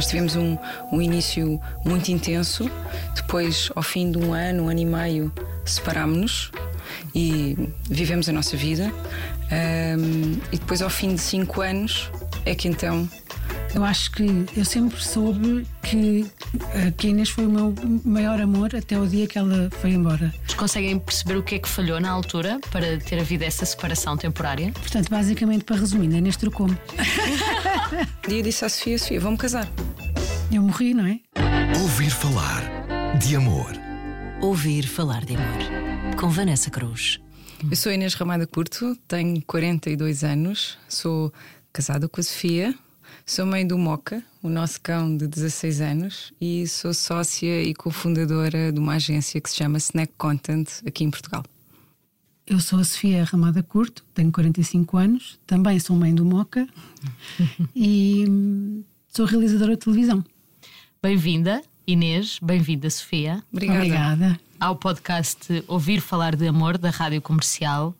Nós tivemos um, um início muito intenso, depois, ao fim de um ano, um ano e meio, separámos-nos e vivemos a nossa vida. Um, e depois, ao fim de cinco anos, é que então eu acho que eu sempre soube que a Inês foi o meu maior amor até o dia que ela foi embora. Vocês conseguem perceber o que é que falhou na altura para ter havido essa separação temporária? Portanto, basicamente, para resumir, a Inês trocou-me. e eu disse à Sofia: Sofia, vamos casar. Eu morri, não é? Ouvir falar de amor. Ouvir falar de amor. Com Vanessa Cruz. Eu sou Inês Ramada Curto, tenho 42 anos, sou casada com a Sofia Sou mãe do Moca, o nosso cão de 16 anos, e sou sócia e cofundadora de uma agência que se chama Snack Content aqui em Portugal. Eu sou a Sofia Ramada Curto, tenho 45 anos, também sou mãe do Moca e hum, sou realizadora de televisão. Bem-vinda, Inês, bem-vinda, Sofia. Obrigada. Obrigada. Ao podcast Ouvir Falar de Amor da Rádio Comercial.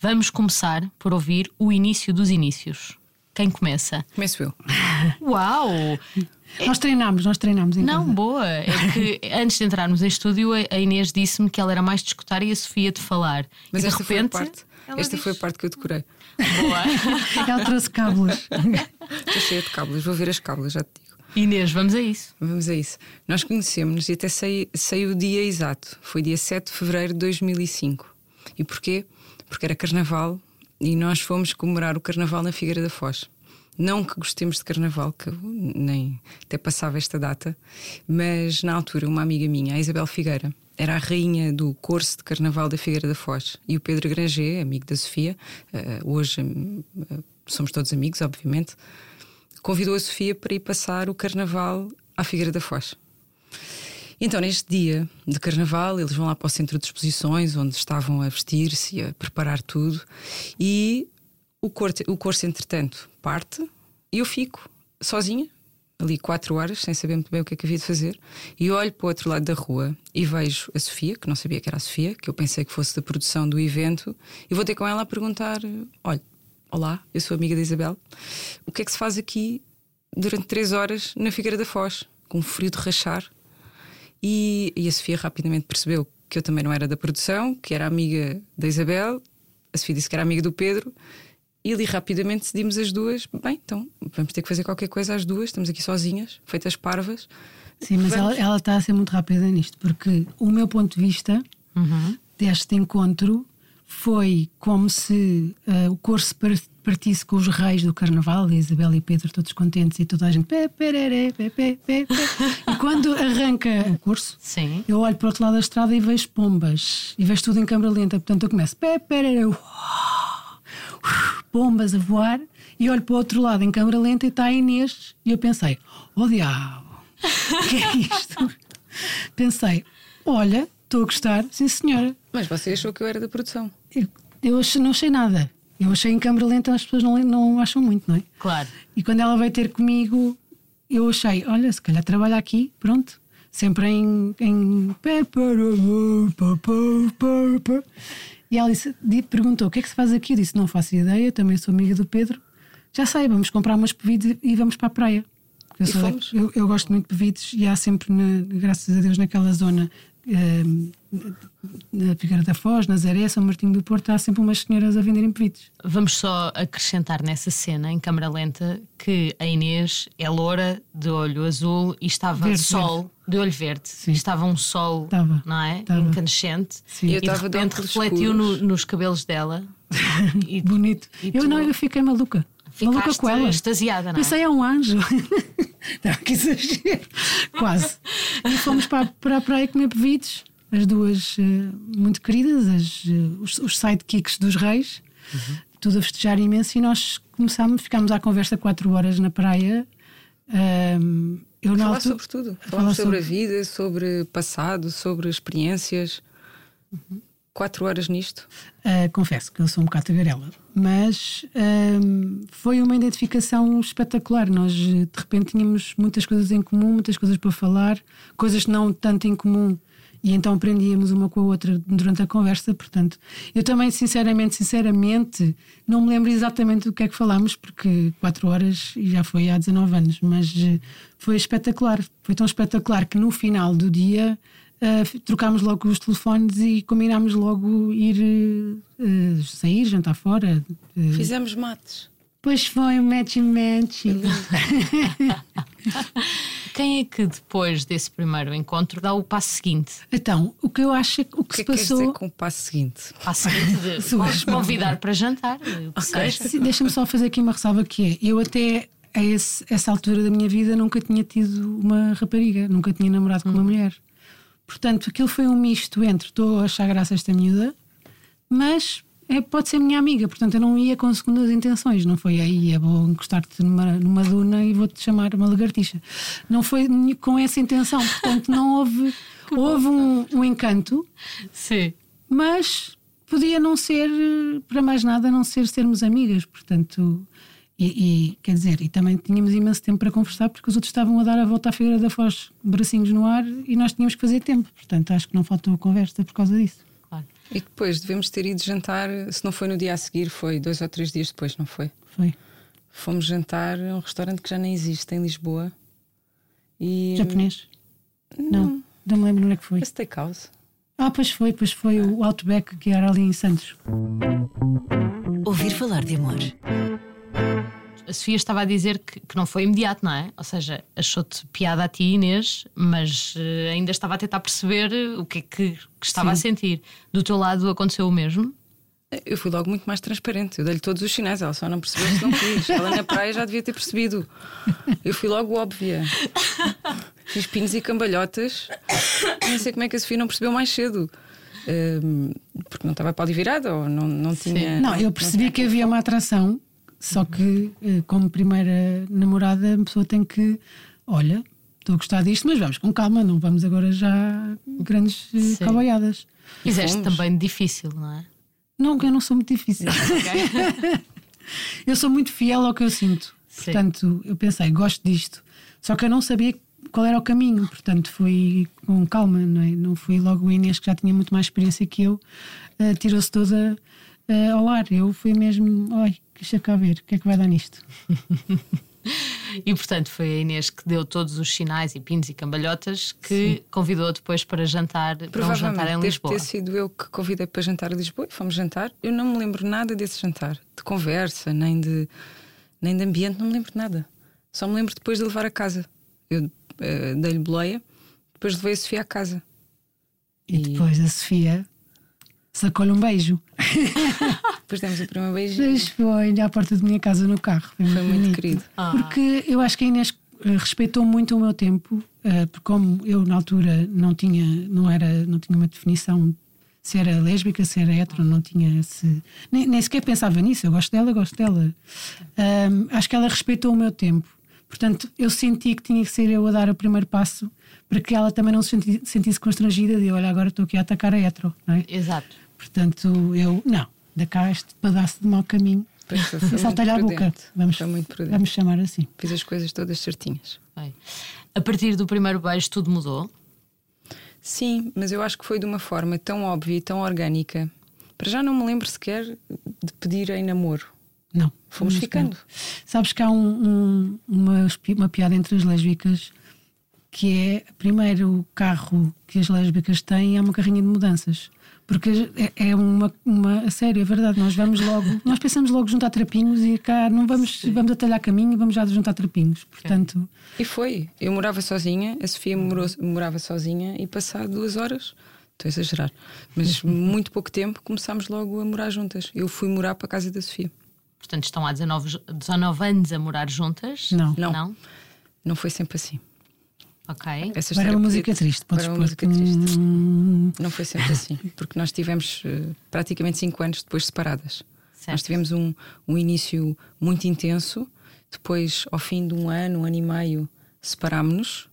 Vamos começar por ouvir o início dos inícios. Quem começa? Começo eu. Uau! Nós treinámos, nós treinámos Não, casa. boa. É que antes de entrarmos em estúdio, a Inês disse-me que ela era mais de escutar e a Sofia de falar. Mas e esta de repente. Foi a parte, esta diz... foi a parte que eu decorei. Boa. ela trouxe cábulas. Estou cheia de cábulas, vou ver as cábulas, já te digo. Inês, vamos a isso. Vamos a isso. Nós conhecemos-nos e até sei, sei o dia exato. Foi dia 7 de fevereiro de 2005. E porquê? Porque era carnaval e nós fomos comemorar o carnaval na Figueira da Foz. Não que gostemos de carnaval, que nem até passava esta data, mas na altura, uma amiga minha, a Isabel Figueira, era a rainha do curso de carnaval da Figueira da Foz. E o Pedro Granger, amigo da Sofia, uh, hoje uh, somos todos amigos, obviamente, convidou a Sofia para ir passar o carnaval à Figueira da Foz. Então, neste dia de carnaval, eles vão lá para o centro de exposições, onde estavam a vestir-se e a preparar tudo, e o curso, o curso entretanto, parte e eu fico sozinha, ali quatro horas, sem saber muito bem o que é que havia de fazer, e olho para o outro lado da rua e vejo a Sofia, que não sabia que era a Sofia, que eu pensei que fosse da produção do evento, e vou ter com ela a perguntar: olha, olá, eu sou amiga da Isabel, o que é que se faz aqui durante três horas na Figueira da Foz, com frio de rachar? E, e a Sofia rapidamente percebeu que eu também não era da produção, que era amiga da Isabel. A Sofia disse que era amiga do Pedro e ali rapidamente decidimos as duas: bem, então vamos ter que fazer qualquer coisa às duas, estamos aqui sozinhas, feitas parvas. Sim, mas ela, ela, está a ser muito rápida nisto, porque o meu ponto de vista uhum. deste encontro foi como se uh, o curso partisse com os reis do carnaval, Isabel e Pedro, todos contentes e toda a gente. Pé, perere, pé, pé, pé, pé. e quando arranca o curso, Sim. eu olho para o outro lado da estrada e vejo pombas e vejo tudo em câmera lenta. Portanto, eu começo. Pé, perere, uau, bombas a voar e olho para o outro lado em câmera lenta e está a Inês. E eu pensei: oh diabo, o que é isto? pensei: olha, estou a gostar, sim senhora. Mas você achou que eu era da produção? Eu, eu achei, não achei nada. Eu achei em câmera lenta as pessoas não, não acham muito, não é? Claro. E quando ela veio ter comigo, eu achei: olha, se calhar trabalha aqui, pronto. Sempre em. em... E ela disse, perguntou: o que é que se faz aqui? Eu disse: não faço ideia, também sou amiga do Pedro. Já sei, vamos comprar umas pevides e vamos para a praia. Eu, sou, eu, eu, gosto muito de pevides e há sempre, na, graças a Deus, naquela zona na Figueira da Foz, Nazaré, São Martinho do Porto, há sempre umas senhoras a venderem pevidos. Vamos só acrescentar nessa cena, em câmara lenta, que a Inês é loura, de olho azul e estava verde, sol, verde. de olho verde. Sim. Estava um sol, estava, não é? Estava. Incandescente. Sim. E, de repente refletiu no, nos cabelos dela. e, Bonito. E eu tu... não, eu fiquei maluca. Ficaste maluca com ela. extasiada, não é? Pensei, é um anjo. não, que exagero. Quase. E fomos para, para a praia comer pevidos as duas uh, muito queridas, as, uh, os, os, sidekicks dos reis, uhum. tudo a festejar imenso, e nós começámos, ficámos à conversa quatro horas na praia. Um, eu falar altura, sobre tudo, falar sobre, sobre, a vida, sobre passado, sobre experiências. Uhum. Quatro horas nisto? Uh, confesso que eu sou um bocado tagarela, mas um, foi uma identificação espetacular. Nós de repente tínhamos muitas coisas em comum, muitas coisas para falar, coisas não tanto em comum E então aprendíamos uma com a outra durante a conversa. Portanto, eu também, sinceramente, sinceramente, não me lembro exatamente do que é que falámos, porque quatro horas já foi há 19 anos, mas eh, foi espetacular. Foi tão espetacular que no final do dia uh, trocámos logo os telefones e combinámos logo ir uh, sair, jantar fora. Uh. Fizemos mates. Pois foi, match match. Quem é que depois desse primeiro encontro dá o passo seguinte? Então, o que eu acho é que o que, que se é que passou. Dizer com o passo seguinte? Passo seguinte de convidar para jantar. Okay. Deixa-me só fazer aqui uma ressalva que é: eu até a esse, essa altura da minha vida nunca tinha tido uma rapariga, nunca tinha namorado com uma hum. mulher. Portanto, aquilo foi um misto entre estou a achar graça esta miúda, mas é, pode ser minha amiga, portanto eu não ia com segundas intenções, não foi aí, é vou encostar-te numa, numa duna e vou-te chamar uma lagartixa. Não foi com essa intenção, portanto não houve, houve um, um encanto, Sim. mas podia não ser, para mais nada, não ser sermos amigas, portanto. E, e, quer dizer, e também tínhamos imenso tempo para conversar porque os outros estavam a dar a volta à Figueira da Foz, bracinhos no ar, e nós tínhamos que fazer tempo. Portanto, acho que não faltou conversa por causa disso. E depois devemos ter ido jantar, se não foi no dia a seguir, foi dois ou três dias depois, não foi? Foi. Fomos jantar a um restaurante que já nem existe em Lisboa. E... Japonês? Não, não me lembro onde é que foi. A Steakhouse. Ah, pois foi, pois foi o Outback que era ali em Santos. Ouvir falar de amor a Sofia estava a dizer que, que não foi imediato, não é? Ou seja, achou-te piada a ti, Inês, mas uh, ainda estava a tentar perceber o que é que, que estava Sim. a sentir. Do teu lado aconteceu o mesmo? Eu fui logo muito mais transparente. Eu dei-lhe todos os sinais, ela só não percebeu se não quis. Ela na praia já devia ter percebido. Eu fui logo óbvia. Fiz pinos e cambalhotas. Não sei como é que a Sofia não percebeu mais cedo. Um, porque não estava para ali virada ou não, não tinha. Não, eu percebi não que havia uma atração só que, eh, como primeira namorada, a pessoa tem que, olha, estou a gostar disto, mas vamos com calma, não vamos agora já grandes eh, caboiadas. Fizeste também difícil, não é? Não, eu não sou muito difícil. eu sou muito fiel ao que eu sinto. Sim. Portanto, eu pensei, gosto disto. Só que eu não sabia qual era o caminho, portanto, fui com calma, não é? Não fui logo o Inês, que já tinha muito mais experiência que eu, uh, tirou-se toda uh, ao ar. Eu fui mesmo, oi, deixa cá ver, o que é que vai dar nisto? e portanto foi a Inês que deu todos os sinais e pinos e cambalhotas que Sim. convidou depois para jantar, para um jantar em Lisboa. Deve ter sido eu que convidei para jantar em Lisboa e fomos jantar. Eu não me lembro nada desse jantar, de conversa, nem de, nem de ambiente, não me lembro de nada. Só me lembro depois de levar a casa. Eu uh, dei-lhe boleia, depois levei a Sofia à casa. E, e depois a Sofia sacou-lhe um beijo. Depois demos o primeiro beijo. Depois foi à porta da minha casa no carro. Foi, foi muito, muito querido. Ah. Porque eu acho que a Inês eh, respeitou muito o meu tempo, eh, porque como eu na altura não tinha, não era, não tinha uma definição se era lésbica, se era hetero, não tinha esse. Nem, nem sequer pensava nisso. Eu gosto dela, gosto dela. Um, acho que ela respeitou o meu tempo. Portanto, eu senti que tinha que ser eu a dar o primeiro passo para que ela também não se sentisse constrangida de olha, agora estou aqui a atacar a hetero. Não é? Exato. Portanto, eu, não, da cá este pedaço de mau caminho. Salta-lhe à boca. Vamos, vamos chamar assim. Fiz as coisas todas certinhas. Bem. A partir do primeiro beijo, tudo mudou? Sim, mas eu acho que foi de uma forma tão óbvia e tão orgânica. Para já não me lembro sequer de pedir em namoro. Não. Fomos ficando. Sabes que há um, um, uma, uma piada entre as lésbicas que é primeiro o carro que as lésbicas têm é uma carrinha de mudanças. Porque é, é uma, uma. A sério, é verdade. Nós vamos logo. Nós pensamos logo juntar trapinhos e cá não vamos, vamos atalhar caminho, vamos já juntar trapinhos. Portanto. E foi. Eu morava sozinha, a Sofia morou, morava sozinha e passado duas horas. Estou a exagerar, mas muito pouco tempo começámos logo a morar juntas. Eu fui morar para a casa da Sofia. Portanto, estão há 19, 19 anos a morar juntas? Não. Não. Não, não foi sempre assim. Ok. Essa Para uma música triste, podes Para uma música triste. Não foi sempre assim, porque nós tivemos uh, praticamente 5 anos depois separadas. Certo. Nós tivemos um, um início muito intenso, depois, ao fim de um ano, um ano e meio, separámos-nos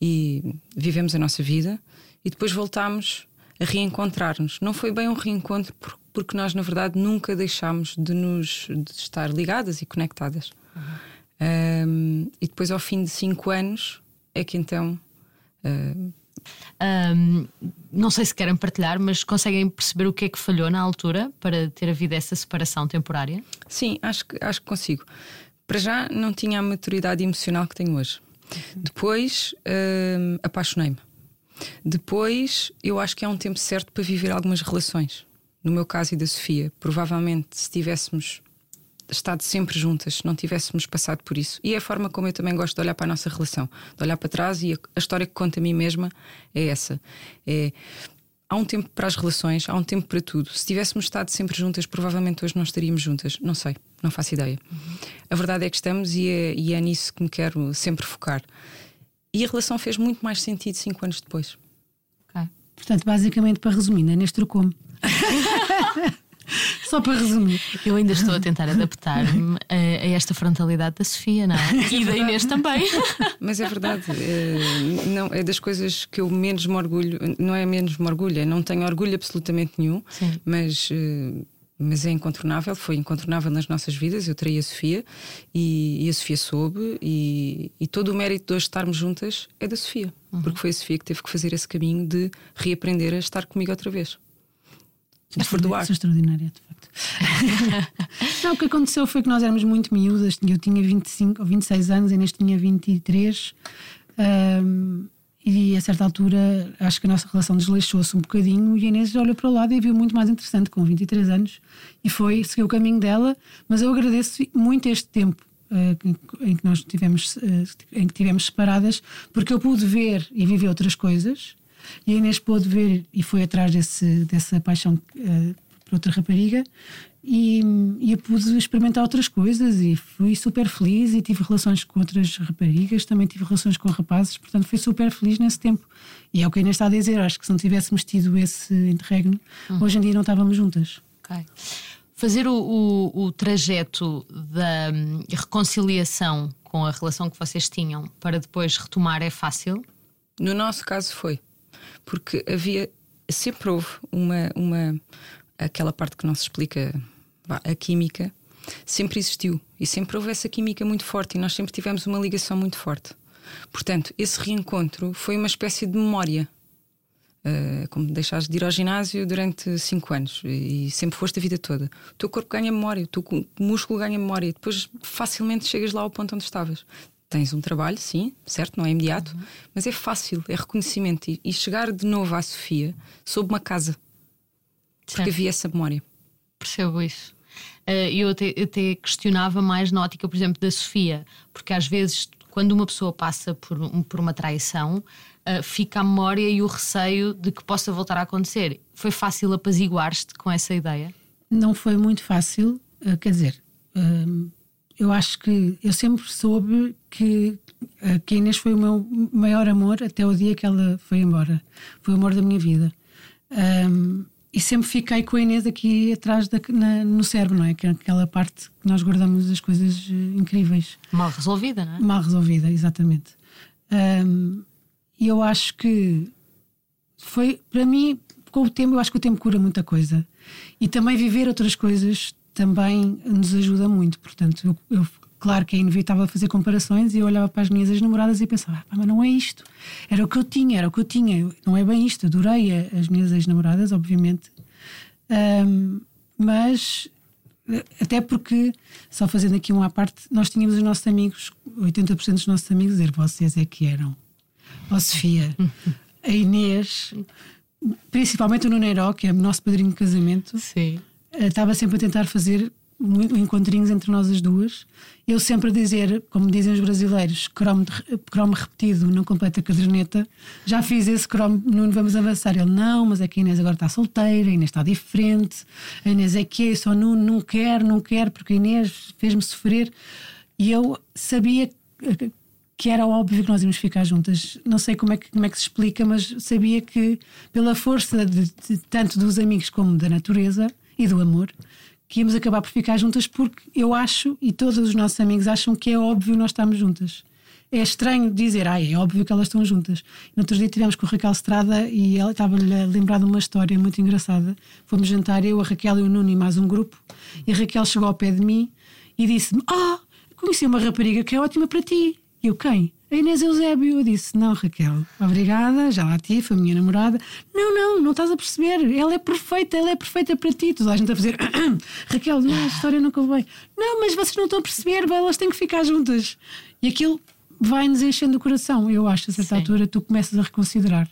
e vivemos a nossa vida e depois voltámos a reencontrar-nos. Não foi bem um reencontro porque nós, na verdade, nunca deixámos de nos de estar ligadas e conectadas. Uhum. Um, e depois, ao fim de cinco anos, é que então uh, Um, não sei se querem partilhar, mas conseguem perceber o que é que falhou na altura para ter havido essa separação temporária? Sim, acho que, acho que consigo. Para já não tinha a maturidade emocional que tenho hoje. Depois hum, apaixonei-me. Depois eu acho que é um tempo certo para viver algumas relações. No meu caso e da Sofia, provavelmente se tivéssemos estado sempre juntas, não tivéssemos passado por isso. E é a forma como eu também gosto de olhar para a nossa relação, de olhar para trás e a, a história que conta a mim mesma é essa. É, há um tempo para as relações, há um tempo para tudo. Se tivéssemos estado sempre juntas, provavelmente hoje não estaríamos juntas. Não sei, não faço ideia. Uhum. A verdade é que estamos e é, e é nisso que me quero sempre focar. E a relação fez muito mais sentido cinco anos depois. Okay. Portanto, basicamente, para resumir, é neste trocou-me. Só para resumir. Eu ainda estou a tentar adaptar-me a, a, esta frontalidade da Sofia, não é? E da Inês também. Mas é verdade, é, não, é das coisas que eu menos me orgulho, não é menos me orgulho, é não tenho orgulho absolutamente nenhum, Sim. mas. Uh, mas é incontornável, foi incontornável nas nossas vidas. Eu traí a Sofia e, e a Sofia soube, e, e, todo o mérito de hoje estarmos juntas é da Sofia, uhum. porque foi a Sofia que teve que fazer esse caminho de reaprender a estar comigo outra vez. De perdoar. Sou extraordinária, de facto. Não, o que aconteceu foi que nós éramos muito miúdas. Eu tinha 25 ou 26 anos, e neste tinha 23. Um, e a certa altura acho que a nossa relação desleixou-se um bocadinho e a Inês olhou para o lado e viu muito mais interessante com 23 anos e foi seguir o caminho dela. Mas eu agradeço muito este tempo uh, em que nós tivemos, uh, em que tivemos separadas, porque eu pude ver e viver outras coisas e a Inês pôde ver e foi atrás desse, dessa paixão uh, por outra rapariga e, e eu pude experimentar outras coisas e fui super feliz e tive relações com outras raparigas, também tive relações com rapazes, portanto fui super feliz nesse tempo. E é o que a Inês está a dizer, acho que se não tivéssemos tido esse interregno, hum. hoje em dia não estávamos juntas. Ok. Fazer o, o, o trajeto da hum, reconciliação com a relação que vocês tinham para depois retomar é fácil? No nosso caso foi porque havia sempre houve uma, uma aquela parte que não se explica a química sempre existiu e sempre houve essa química muito forte e nós sempre tivemos uma ligação muito forte. Portanto, esse reencontro foi uma espécie de memória. Uh, como deixares de ir ao ginásio durante 5 anos e sempre foste a vida toda. O teu corpo ganha memória, o teu músculo ganha memória, e depois facilmente chegas lá ao ponto onde estavas tens um trabalho, sim, certo, não é imediato, uhum. mas é fácil, é reconhecimento. E, e, chegar de novo à Sofia sob uma casa, certo. porque havia essa memória. Percebo isso. Uh, eu, até, eu até questionava mais na ótica, por exemplo, da Sofia, porque às vezes, quando uma pessoa passa por, por uma traição, uh, fica a memória e o receio de que possa voltar a acontecer. Foi fácil apaziguar-te com essa ideia? Não foi muito fácil, uh, quer dizer eu acho que eu sempre soube que a Inês foi o meu maior amor até o dia que ela foi embora. Foi o amor da minha vida. Um, e sempre fiquei com a Inês aqui atrás da, na, no cérebro, não é? É aquela parte que nós guardamos as coisas eh, incríveis. Mal resolvida, não é? Mal resolvida, exatamente. Um, e eu acho que foi, para mim, com o tempo, eu acho que o tempo cura muita coisa. E também viver outras coisas também nos ajuda muito. Portanto, eu, eu, claro que é inevitável fazer comparações e eu olhava para as minhas ex-namoradas e pensava, ah, mas não é isto. Era o que eu tinha, era o que eu tinha. Não é bem isto. Adorei as minhas ex-namoradas, obviamente. Um, mas até porque, só fazendo aqui uma à parte, nós tínhamos os nossos amigos, 80% dos nossos amigos, dizer vocês é que eram. Ó Sofia, a Inês, principalmente o Nuneiro, que é o nosso padrinho de casamento. Sim estava sempre a tentar fazer encontrinhos entre nós as duas. Eu sempre a dizer, como dizem os brasileiros, cromo, cromo repetido não completa caderneta. Já fiz esse cromo, não vamos avançar. Ele, não, mas é que a Inês agora está solteira, a Inês está diferente. A Inês é que é, só não, não quer, não quer, porque a Inês fez-me sofrer. E eu sabia que era óbvio que nós íamos ficar juntas. Não sei como é que, como é que se explica, mas sabia que, pela força de, de tanto dos amigos como da natureza, e do amor, que íamos acabar por ficar juntas porque eu acho, e todos os nossos amigos acham que é óbvio nós estarmos juntas. É estranho dizer, ah, é óbvio que elas estão juntas. No outro dia tivemos com a Raquel Estrada e ela estava-lhe a lembrar de uma história muito engraçada. Fomos jantar, eu, a Raquel e o Nuno e mais um grupo, e a Raquel chegou ao pé de mim e disse-me: Ah, conheci uma rapariga que é ótima para ti. E eu, quem? A Inês Eusébio. Eu disse: Não, Raquel, obrigada, já lá tive, a minha namorada. Não, não, não estás a perceber. Ela é perfeita, ela é perfeita para ti. Toda a gente a fazer: Raquel, não, a história nunca bem. Não, mas vocês não estão a perceber, elas têm que ficar juntas. E aquilo vai-nos enchendo o coração. Eu acho, a certa Sim. altura, tu começas a reconsiderar.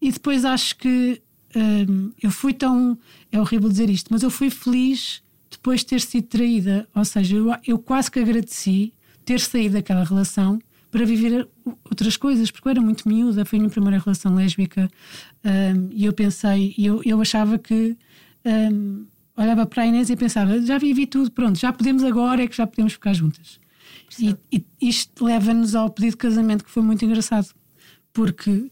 E depois acho que hum, eu fui tão. É horrível dizer isto, mas eu fui feliz depois de ter sido traída. Ou seja, eu, eu quase que agradeci ter saído daquela relação para viver outras coisas, porque eu era muito miúda, foi a minha primeira relação lésbica hum, e eu pensei, eu, eu achava que. hum, olhava para a Inês e pensava, já vivi tudo, pronto, já podemos agora, é que já podemos ficar juntas. E, e isto leva-nos ao pedido de casamento, que foi muito engraçado, porque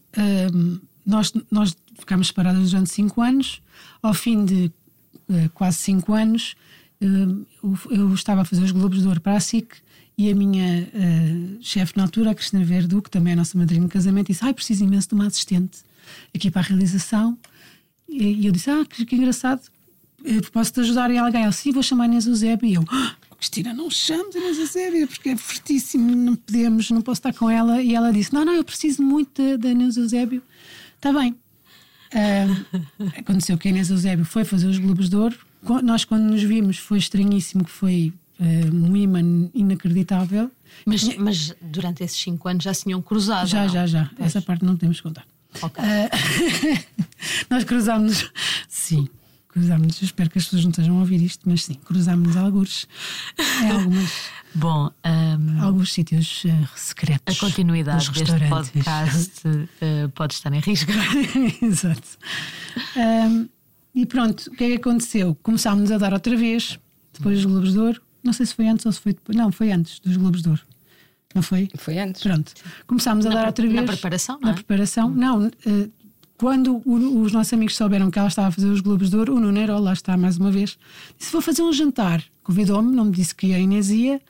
hum, nós, nós ficámos separadas durante cinco anos, ao fim de eh, quase cinco anos, hum, eu, eu estava a fazer os Globos de Ouro para a SIC e a minha eh, chefe na altura, a Cristina Verdu, que também é a nossa madrinha de casamento, disse: Ai, preciso imenso de uma assistente aqui para a realização. E, e eu disse: Ah, que, que engraçado, eh, posso-te ajudar em alguém? Ela, sim, vou chamar a Inês Eusébio. E eu, "Ah, Cristina, não chames Inês Eusébio, porque é fortíssimo, não podemos, não posso estar com ela. E ela disse: Não, não, eu preciso muito da- Inês Eusébio. Está bem. Ah, aconteceu que a Inês Eusébio foi fazer os Globos de Ouro. Nós, quando nos vimos, foi estranhíssimo, que foi um imã inacreditável. Mas, mas durante esses cinco anos já se tinham cruzado. Já, já, já. Essa parte não podemos contar. Ok. Ah, nós cruzámos-nos. Sim, cruzámos-nos. Eu espero que as pessoas não estejam a ouvir isto, mas sim, cruzámos-nos alguns em algumas, Bom, hum, alguns sítios ah, secretos. a continuidade deste podcast eh, pode estar em risco. Exato. Ahm, e pronto, o que é que aconteceu? Começámos a dar outra vez, depois dos Globos de Ouro. Não sei se foi antes ou se foi depois. Não, foi antes dos Globos de Ouro. Não foi? Foi antes. Pronto. Começámos a Na dar outra na vez. preparação, não Na é? preparação. Não, eh, quando o- os nossos amigos souberam que ela estava a fazer os Globos de Ouro, o Nuno Herói, lá está mais uma vez, disse: Vou fazer um jantar. Convidou-me, não me disse que a Inês ia.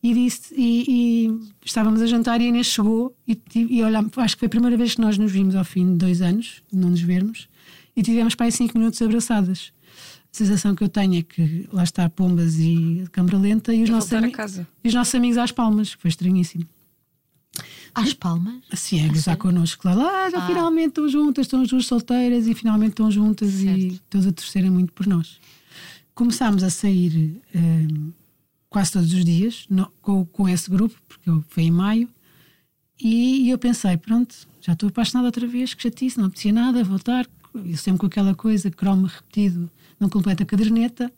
E, disse, e, e estávamos a jantar e a Inês chegou e, tive- e olhámos, acho que foi a primeira vez que nós nos vimos ao fim de dois anos, não nos vermos, e tivemos para aí cinco minutos abraçadas. A sensação que eu tenho é que lá está Pombas e câmara lenta e os, nossos, ami- e os nossos amigos às palmas, que foi estranhíssimo. Às palmas? Assim, é gozar connosco, lá, ah, já finalmente estão juntas, estão as duas solteiras e finalmente estão juntas e todos a torcerem muito por nós. Começámos a sair hum, quase todos os dias no- com, com esse grupo, porque eu- foi em maio, e, eu pensei, pronto, já estou apaixonada outra vez, que chatice, não apetecia nada, voltar, eu sempre com aquela coisa, cromo repetido, não completa a caderneta,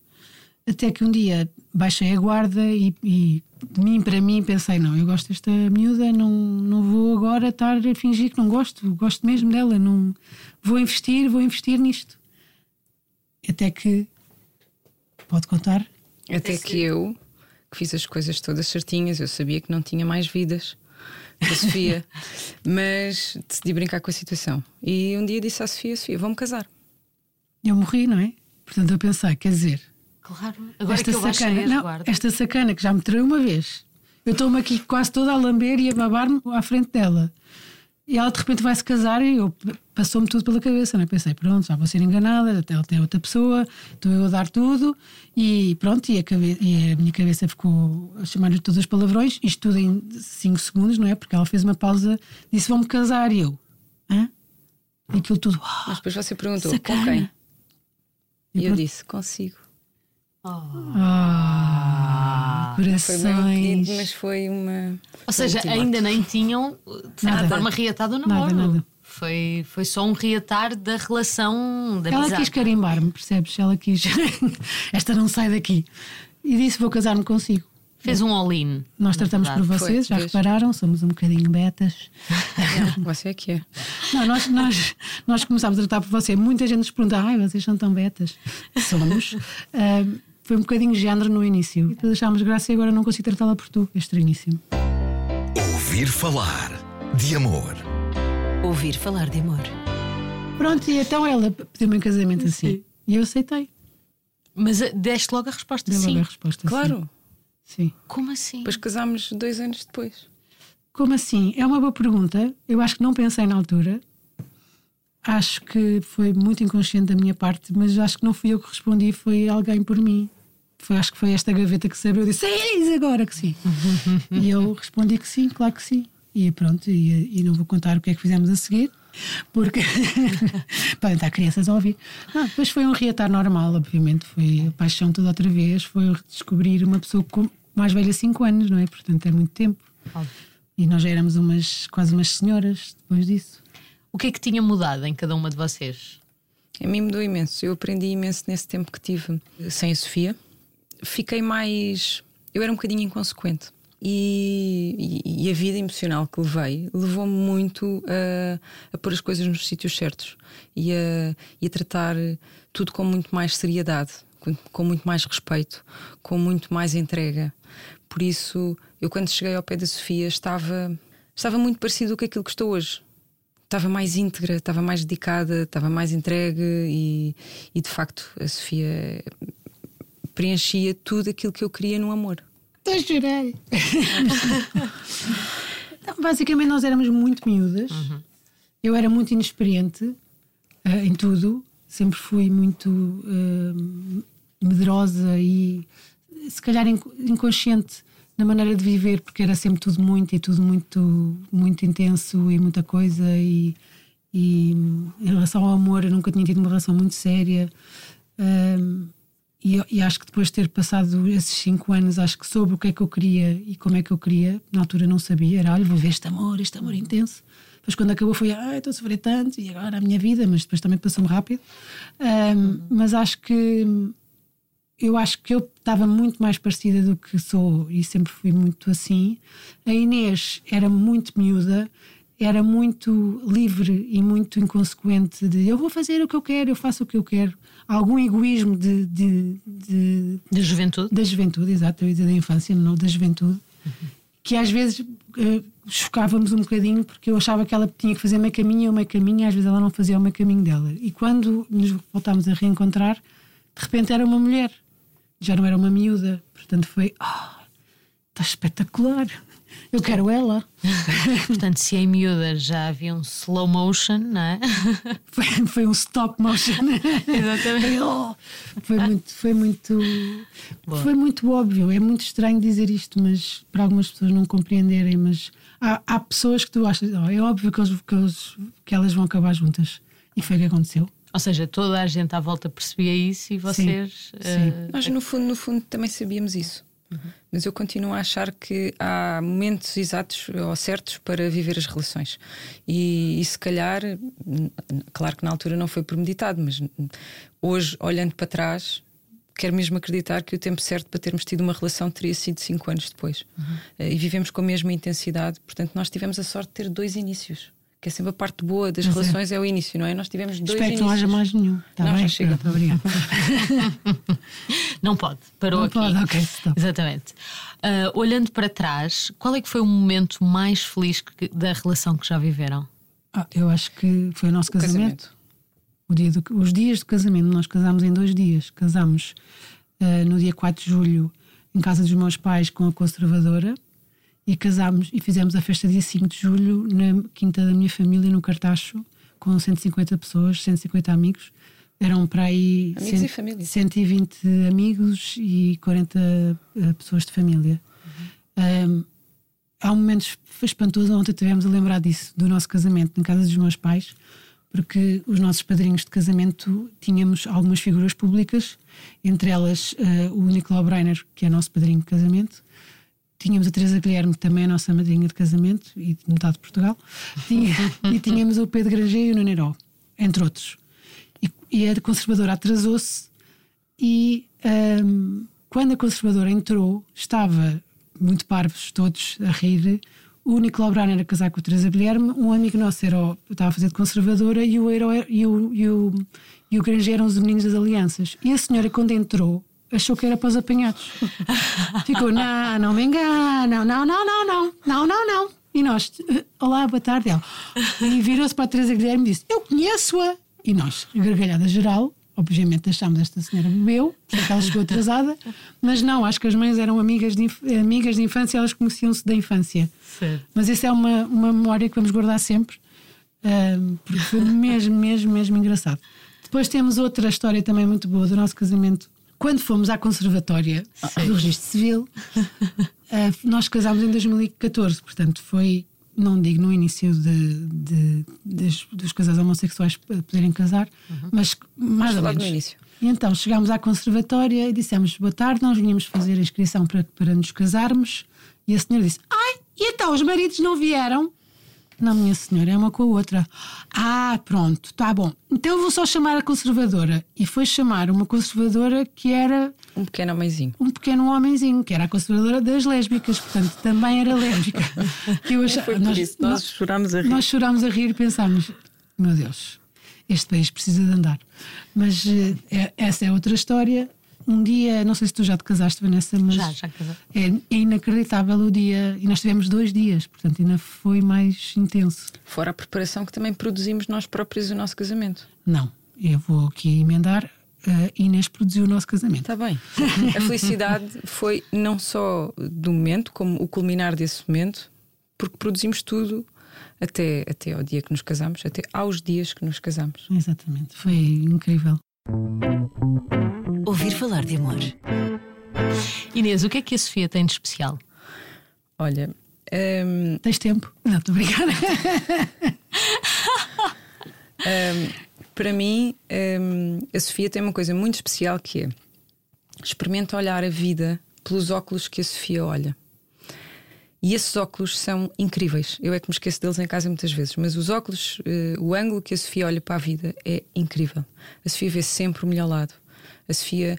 até que um dia baixei a guarda e, e de mim para mim pensei: não, eu gosto desta miúda, não, não vou agora estar a fingir que não gosto, gosto mesmo dela, não vou investir, vou investir nisto. Até que pode contar? Até que eu, que fiz as coisas todas certinhas, eu sabia que não tinha mais vidas da Sofia, mas decidi brincar com a situação. E um dia disse à Sofia: Sofia, vamos casar. Eu morri, não é? Portanto, eu pensei: quer dizer, Claro. Agora esta que eu sacana, não, guardas. esta sacana que já me traiu uma vez, eu estou-me aqui quase toda a lamber e a babar-me à frente dela. E ela de repente vai se casar e eu passou-me tudo pela cabeça, não é? Pensei, pronto, já vou ser enganada, até ela tem outra pessoa, estou eu a dar tudo e pronto, e a, cabe- e a minha cabeça ficou a chamar-lhe todos os palavrões, isto tudo em 5 segundos, não é? Porque ela fez uma pausa, disse vou-me casar e eu, hã? E aquilo tudo, "Ah, Mas depois você perguntou: sacana." com quem? E eu pronto. disse: consigo. Ah, Foi bem um corações. pedido, mas foi uma. Ou seja, ainda nem tinham, de certa Nada. forma, reatado o Nada, namoro. nada. Foi, foi só um reatar da relação da Ela amizade. quis carimbar-me, percebes? Ela quis. Esta não sai daqui. E disse: Vou casar-me consigo. Fez um all-in. Nós tratamos por vocês, Foi, já fez. repararam, somos um bocadinho betas. Você é que é. Não, nós, nós, nós começámos a tratar por você. Muita gente nos pergunta: Ai, vocês são tão betas. Somos. Ah, foi um bocadinho género no início. E depois achámos graça e agora não consigo tratá-la por tu. É estranhíssimo. Ouvir falar de amor. Ouvir falar de amor. Pronto, e então ela pediu-me em casamento assim. E eu aceitei. Mas eh, deste logo a resposta Dei logo sim. a resposta. Claro. Sim. Sim. Como assim? Depois casámos dois anos depois. Como assim? É uma boa pergunta. Eu acho que não pensei na altura. Acho que foi muito inconsciente da minha parte, mas acho que não fui eu que respondi, foi alguém por mim. Foi, acho que foi esta gaveta que se abriu e disse: É agora que sim. e eu respondi que sim, claro que sim. e pronto, e, e não vou contar o que é que fizemos a seguir porque podem estar crianças a ouvir. Não, depois foi um reatar normal, obviamente, foi a paixão toda outra vez, foi descobrir uma pessoa com mais velha 5 anos, não é? Portanto, é muito tempo. Óbvio. E nós já éramos umas, quase umas senhoras depois disso. O que é que tinha mudado em cada uma de vocês? A mim mudou imenso. Eu aprendi imenso nesse tempo que tive sem a Sofia. Fiquei mais. Eu era um bocadinho inconsequente. E, e, e, a vida emocional que levei levou-me muito a, a pôr as coisas nos sítios certos e a, e a tratar tudo com muito mais seriedade, com, muito mais respeito, com muito mais entrega. Por isso, eu quando cheguei ao pé da Sofia estava, estava muito parecido com aquilo que estou hoje. Estava mais íntegra, estava mais dedicada, estava mais entregue e, e de facto a Sofia preenchia tudo aquilo que eu queria no amor. Estou a chorar. basicamente, nós éramos muito miúdas. Uhum. Eu era muito inexperiente uh, em tudo. Sempre fui muito uh, medrosa e, se calhar, inconsciente na maneira de viver, porque era sempre tudo muito e tudo muito, muito intenso e muita coisa. E, e em relação ao amor, eu nunca tinha tido uma relação muito séria. Uh, e, e, acho que depois de ter passado esses cinco anos, acho que soube o que é que eu queria e como é que eu queria. Na altura não sabia, era olha, vou ver este amor, este amor intenso. Depois, quando acabou, foi ai, estou a sofrer tanto e agora a minha vida, mas depois também passou-me rápido. Um, mas acho que eu acho que eu estava muito mais parecida do que sou e sempre fui muito assim. A Inês era muito miúda, era muito livre e muito inconsequente de eu vou fazer o que eu quero, eu faço o que eu quero algum egoísmo de, de, de, de juventude. Da juventude, exato, eu ia dizer da infância, não da juventude, uhum. que às vezes uh, chocávamos um bocadinho porque eu achava que ela tinha que fazer o meu caminho e caminho, e às vezes ela não fazia meu caminho dela. E quando nos voltámos a reencontrar, de repente era uma mulher, já não era uma miúda, portanto foi, oh, está espetacular. Eu quero ela. Portanto, se em miúda já havia um slow motion, não é? Foi, foi um stop motion. Exatamente. Oh, foi muito, foi muito, Boa. foi muito óbvio. É muito estranho dizer isto, mas para algumas pessoas não compreenderem. Mas há, há pessoas que tu achas, oh, é óbvio que, eles, que, eles, que elas vão acabar juntas. E foi o que aconteceu. Ou seja, toda a gente à volta percebia isso e vocês. Sim, sim. Uh... Nós, no fundo, no fundo, também sabíamos isso. Uhum. Mas eu continuo a achar que há momentos exatos ou certos para viver as relações. E, e, se calhar, claro que na altura não foi premeditado, mas hoje, olhando para trás, quero mesmo acreditar que o tempo certo para termos tido uma relação teria sido cinco anos depois. Uhum. E vivemos com a mesma intensidade. Portanto, nós tivemos a sorte de ter dois inícios que é sempre a parte boa das Mas é. relações é. é. o início, não é? Nós tivemos dois Espero inícios. que não haja mais nenhum. Tá não, bem? já chega. Pronto, não pode, parou não aqui. Pode, ok, stop. Exatamente. Uh, olhando para trás, qual é que foi o momento mais feliz que, da relação que já viveram? Ah, eu acho que foi o nosso o casamento. casamento. O dia do, os dias do casamento, nós casámos em dois dias. Casámos uh, no dia 4 de julho em casa dos meus pais com a conservadora e casámos e fizemos a festa dia 5 de julho na quinta da minha família, no Cartacho, com 150 pessoas, 150 amigos. Eram para aí amigos 100, e família. 120 amigos e 40 uh, eh, pessoas de família. Uhum. Um, há um momento espantoso, ontem tivemos a lembrar disso, do nosso casamento, na casa dos meus pais, porque os nossos padrinhos de casamento tínhamos algumas figuras públicas, entre elas uh, o Nicolau Breiner, que é nosso padrinho de casamento, Tínhamos a Teresa Guilherme, também é a nossa madrinha de casamento e de metade de Portugal. Tinha, e tínhamos o Pedro Granger e o Nuneró, entre outros. E, e a conservadora atrasou-se e um, quando a conservadora entrou, estava muito parvos todos a rir. O Nicolau Brown era casar com a Teresa Guilherme, um amigo nosso era, estava a fazer de conservadora e o, e o, e o, e o Granger eram os meninos das alianças. E a senhora, quando entrou, achou que era para os apanhados. Ficou, não, não me engano, não, não, não, não, não, não, não. E nós, olá, boa tarde. Ela. E virou-se para a Teresa Guilherme e disse: Eu conheço-a. E nós, gargalhada geral, obviamente achámos esta senhora bebeu, porque ela chegou atrasada, mas não, acho que as mães eram amigas de, amigas de infância, elas conheciam-se da infância. Certo. Mas isso é uma, uma memória que vamos guardar sempre, uh, porque foi mesmo, mesmo, mesmo engraçado. Depois temos outra história também muito boa do nosso casamento quando fomos à Conservatória Sim. do Registro Civil, uh, nós casámos em 2014, portanto foi não digo no início de, de, de dos casais homossexuais poderem casar, uhum. mas mais ou menos. no início. E então chegámos à conservatória e dissemos: Boa tarde, nós vinhamos fazer a inscrição para, para nos casarmos. E a senhora disse: Ai, e então os maridos não vieram? Não, minha senhora, é uma com a outra. Ah, pronto, tá bom. Então eu vou só chamar a conservadora. E foi chamar uma conservadora que era. Um pequeno homenzinho. Um pequeno homenzinho, que era a conservadora das lésbicas, portanto também era lésbica. Que eu achava, nós, isso, nós, nós chorámos a rir. Nós chorámos a rir e pensámos: meu Deus, este país precisa de andar. Mas eh, é, essa é outra história um dia, não sei se tu já te casaste, Vanessa, mas já, já é, é, inacreditável o dia. E nós tivemos dois dias, portanto ainda foi mais intenso. Fora a preparação que também produzimos nós próprios o nosso casamento. Não, eu vou aqui emendar. Uh, Inês produziu o nosso casamento. Está bem. A felicidade foi não só do momento, como o culminar desse momento, porque produzimos tudo até, até ao dia que nos casamos, até aos dias que nos casamos. Exatamente, foi incrível. Ouvir falar de amor. Inês, o que é que a Sofia tem de especial? Olha. Um... Tens tempo? Não, estou obrigada. um, para mim, um, a Sofia tem uma coisa muito especial que é experimenta olhar a vida pelos óculos que a Sofia olha. E esses óculos são incríveis. Eu é que me esqueço deles em casa muitas vezes, mas os óculos, uh, o ângulo que a Sofia olha para a vida é incrível. A Sofia vê sempre o melhor lado. A Sofia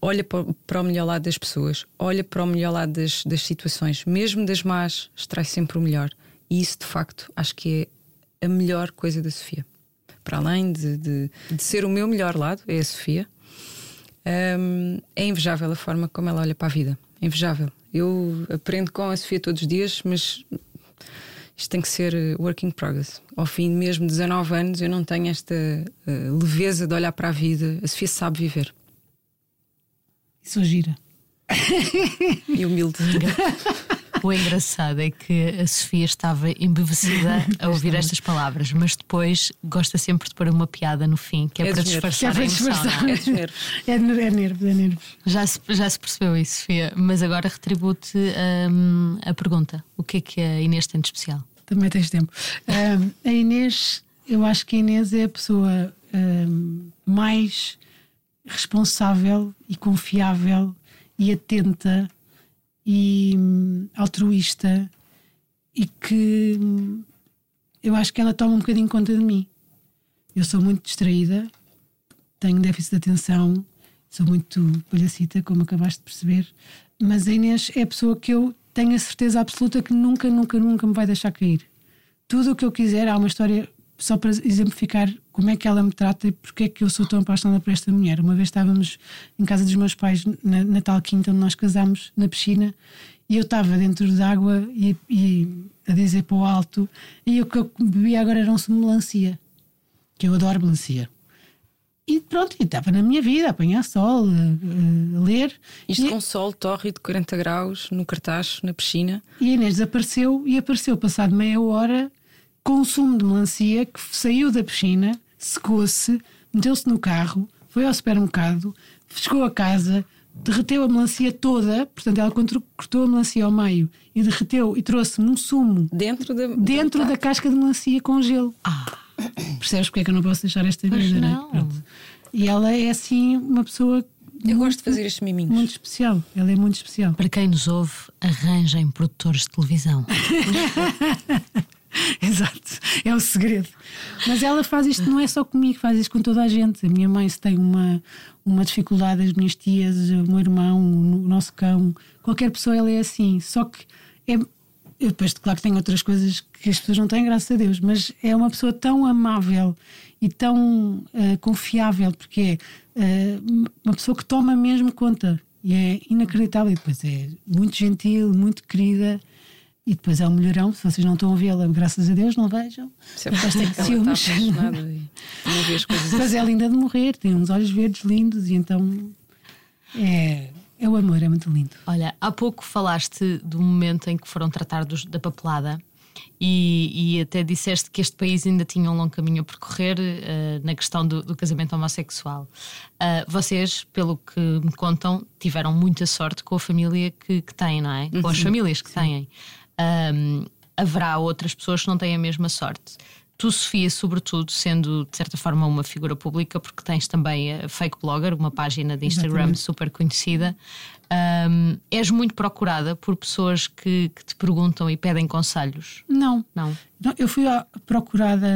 olha para o melhor lado das pessoas, olha para o melhor lado das, das situações, mesmo das más, extrai sempre o melhor. E isso, de facto, acho que é a melhor coisa da Sofia. Para além de, de, de ser o meu melhor lado, é a Sofia. É invejável a forma como ela olha para a vida. É invejável. Eu aprendo com a Sofia todos os dias, mas isto tem que ser eh, work in progress. Ao fim de mesmo 19 anos, eu não tenho esta uh, leveza de olhar para a vida. A Sofia sabe viver. Isso gira. e humilde. O engraçado é que a Sofia estava embevecida a ouvir estas palavras, mas depois gosta sempre de pôr uma piada no fim, que é, é para disfarçar é para disfarçar. É dos nervos. É, é nervos, é nervos. Já se, já se percebeu isso, Sofia, mas agora retribuo-te um, a pergunta: o que é que a Inês tem de especial? Também tens tempo. Um, a Inês, eu acho que a Inês é a pessoa um, mais responsável e confiável e atenta e hum, altruísta e que hum, eu acho que ela toma um bocadinho conta de mim. Eu sou muito distraída, tenho déficit de atenção, sou muito palhacita, como acabaste de perceber, mas a Inês é a pessoa que eu tenho a certeza absoluta que nunca, nunca, nunca me vai deixar cair. Tudo o que eu quiser, há uma história só para exemplificar como é que ela me trata e porque é que eu sou tão apaixonada por esta mulher. Uma vez estávamos em casa dos meus pais, na, na tal quinta onde nós casámos, na piscina, e eu estava dentro d'água e, e a dizer para o alto, e o que eu bebia agora era um sumo de melancia, que eu adoro melancia. E pronto, e estava na minha vida, a apanhar sol, a, a ler. Isto e, com sol tórrido de 40 graus, no cartaz, na piscina. E a Inês desapareceu e apareceu passado meia hora consumo de melancia que saiu da piscina, secou-se, meteu-se no carro, foi ao supermercado, chegou a casa, derreteu a melancia toda, portanto, ela cortou a melancia ao meio e derreteu e trouxe-me um sumo dentro da, dentro da casca de melancia com gelo. Ah. Percebes porque é que eu não posso deixar esta vida? Não. Né? E ela é assim uma pessoa. Eu muito, gosto de fazer estes miminhos. Muito especial. Ela é muito especial. Para quem nos ouve, arranjem produtores de televisão. Exato, é o segredo. Mas ela faz isto, não é só comigo, faz isto com toda a gente. A minha mãe, se tem uma, uma dificuldade, as minhas tias, o meu irmão, o nosso cão, qualquer pessoa, ela é assim. Só que é. Eu depois, claro que tem outras coisas que as pessoas não têm, graças a Deus, mas é uma pessoa tão amável e tão uh, confiável, porque é uh, uma pessoa que toma mesmo conta e é inacreditável. E depois é muito gentil, muito querida. E depois é um melhorão, se vocês não estão a vê-la, graças a Deus, não vejam. Se é porque tem ciúmes. Mas é linda de morrer, tem uns olhos verdes lindos e então é, é o amor, é muito lindo. Olha, há pouco falaste do momento em que foram tratar dos, da papelada. E, e, até disseste que este país ainda tinha um longo caminho a percorrer uh, na questão do, do casamento homossexual. Uh, vocês, pelo que me contam, tiveram muita sorte com a família que, que têm, não é? Com as famílias que Sim. têm. Um, haverá outras pessoas que não têm a mesma sorte. Tu, Sofia, sobretudo, sendo de certa forma uma figura pública, porque tens também a Fake Blogger, uma página de Instagram Exatamente. super conhecida, hum, és muito procurada por pessoas que, que te perguntam e pedem conselhos. Não. Não? Não, Eu fui procurada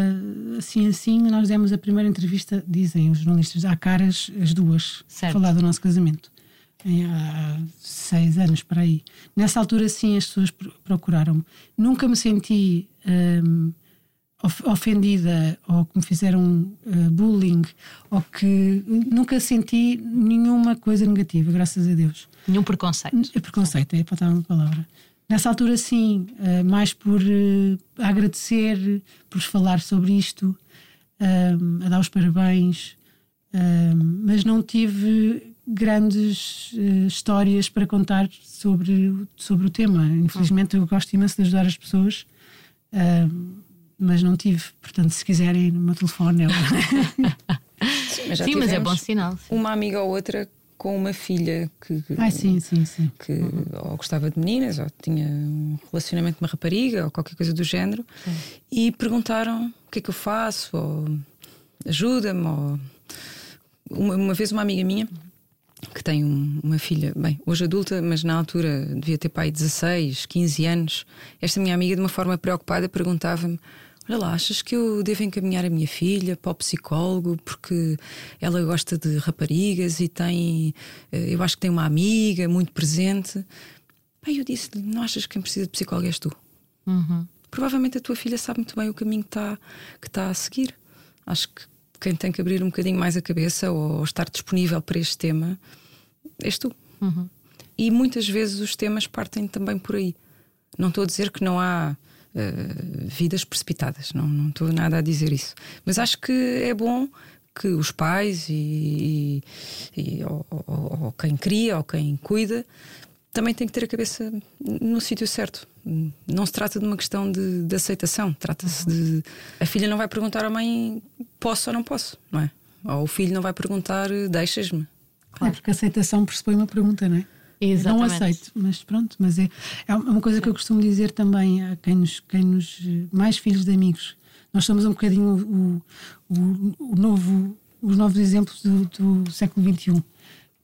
assim assim, nós demos a primeira entrevista, dizem os jornalistas, há caras as duas, Certo. falar do nosso casamento. Em- Há seis anos para aí. Nessa altura, sim, as pessoas pro- procuraram-me. Nunca me senti hum, of- ofendida ou que me fizeram uh, bullying ou que nunca senti nenhuma coisa negativa, graças a Deus. Nenhum preconceito. É preconceito, é faltava uma palavra. Nessa altura, sim, eh, mais por eh, agradecer, por falar sobre isto, eh, a dar os parabéns, eh, mas não tive grandes eh, histórias para contar sobre, o- sobre o tema. Infelizmente, eu gosto imenso de ajudar as pessoas, eh, mas não tive. Portanto, se quiserem, no meu telefone, eu. Sim, mas, Sim, mas é bom sinal. Uma amiga ou outra com uma filha que, Ai, sim, sim, sim. que ou gostava de meninas, ou tinha um relacionamento com uma rapariga, ou qualquer coisa do género, e perguntaram o que é que eu faço, ou ajuda-me, ou uma, uma vez uma amiga minha que tem um- uma filha, bem, hoje adulta, mas na altura devia ter pai 16, 15 anos. Esta minha amiga, de uma forma preocupada, perguntava-me: Olha lá, achas que eu devo encaminhar a minha filha para o psicólogo porque ela gosta de raparigas e tem, eh, eu acho que tem uma amiga muito presente? Aí eu disse-lhe: Não achas que quem precisa de psicólogo és tu? Provavelmente a tua filha sabe muito bem o caminho que está que está a seguir. Acho que quem tem que abrir um bocadinho mais a cabeça ou estar disponível para este tema és tu. E muitas vezes os temas partem também por aí. Não estou a dizer que não há eh, vidas precipitadas, não, não estou nada a dizer isso. Mas acho que é bom que os pais e, e- e- ou, ou- ou quem cria ou quem cuida também tem que ter a cabeça no sítio certo. Não se trata de uma questão de, de aceitação, trata-se de. A filha não vai perguntar à mãe posso ou não posso, não é? Ou o filho não vai perguntar deixas-me. É porque a aceitação pressupõe uma pergunta, não é? Exatamente. Não aceito, mas pronto, mas é, é uma coisa que eu costumo dizer também a quem nos, quem nos mais filhos de amigos. Nós somos um bocadinho o, o, o novo, os novos exemplos do, do século XXI.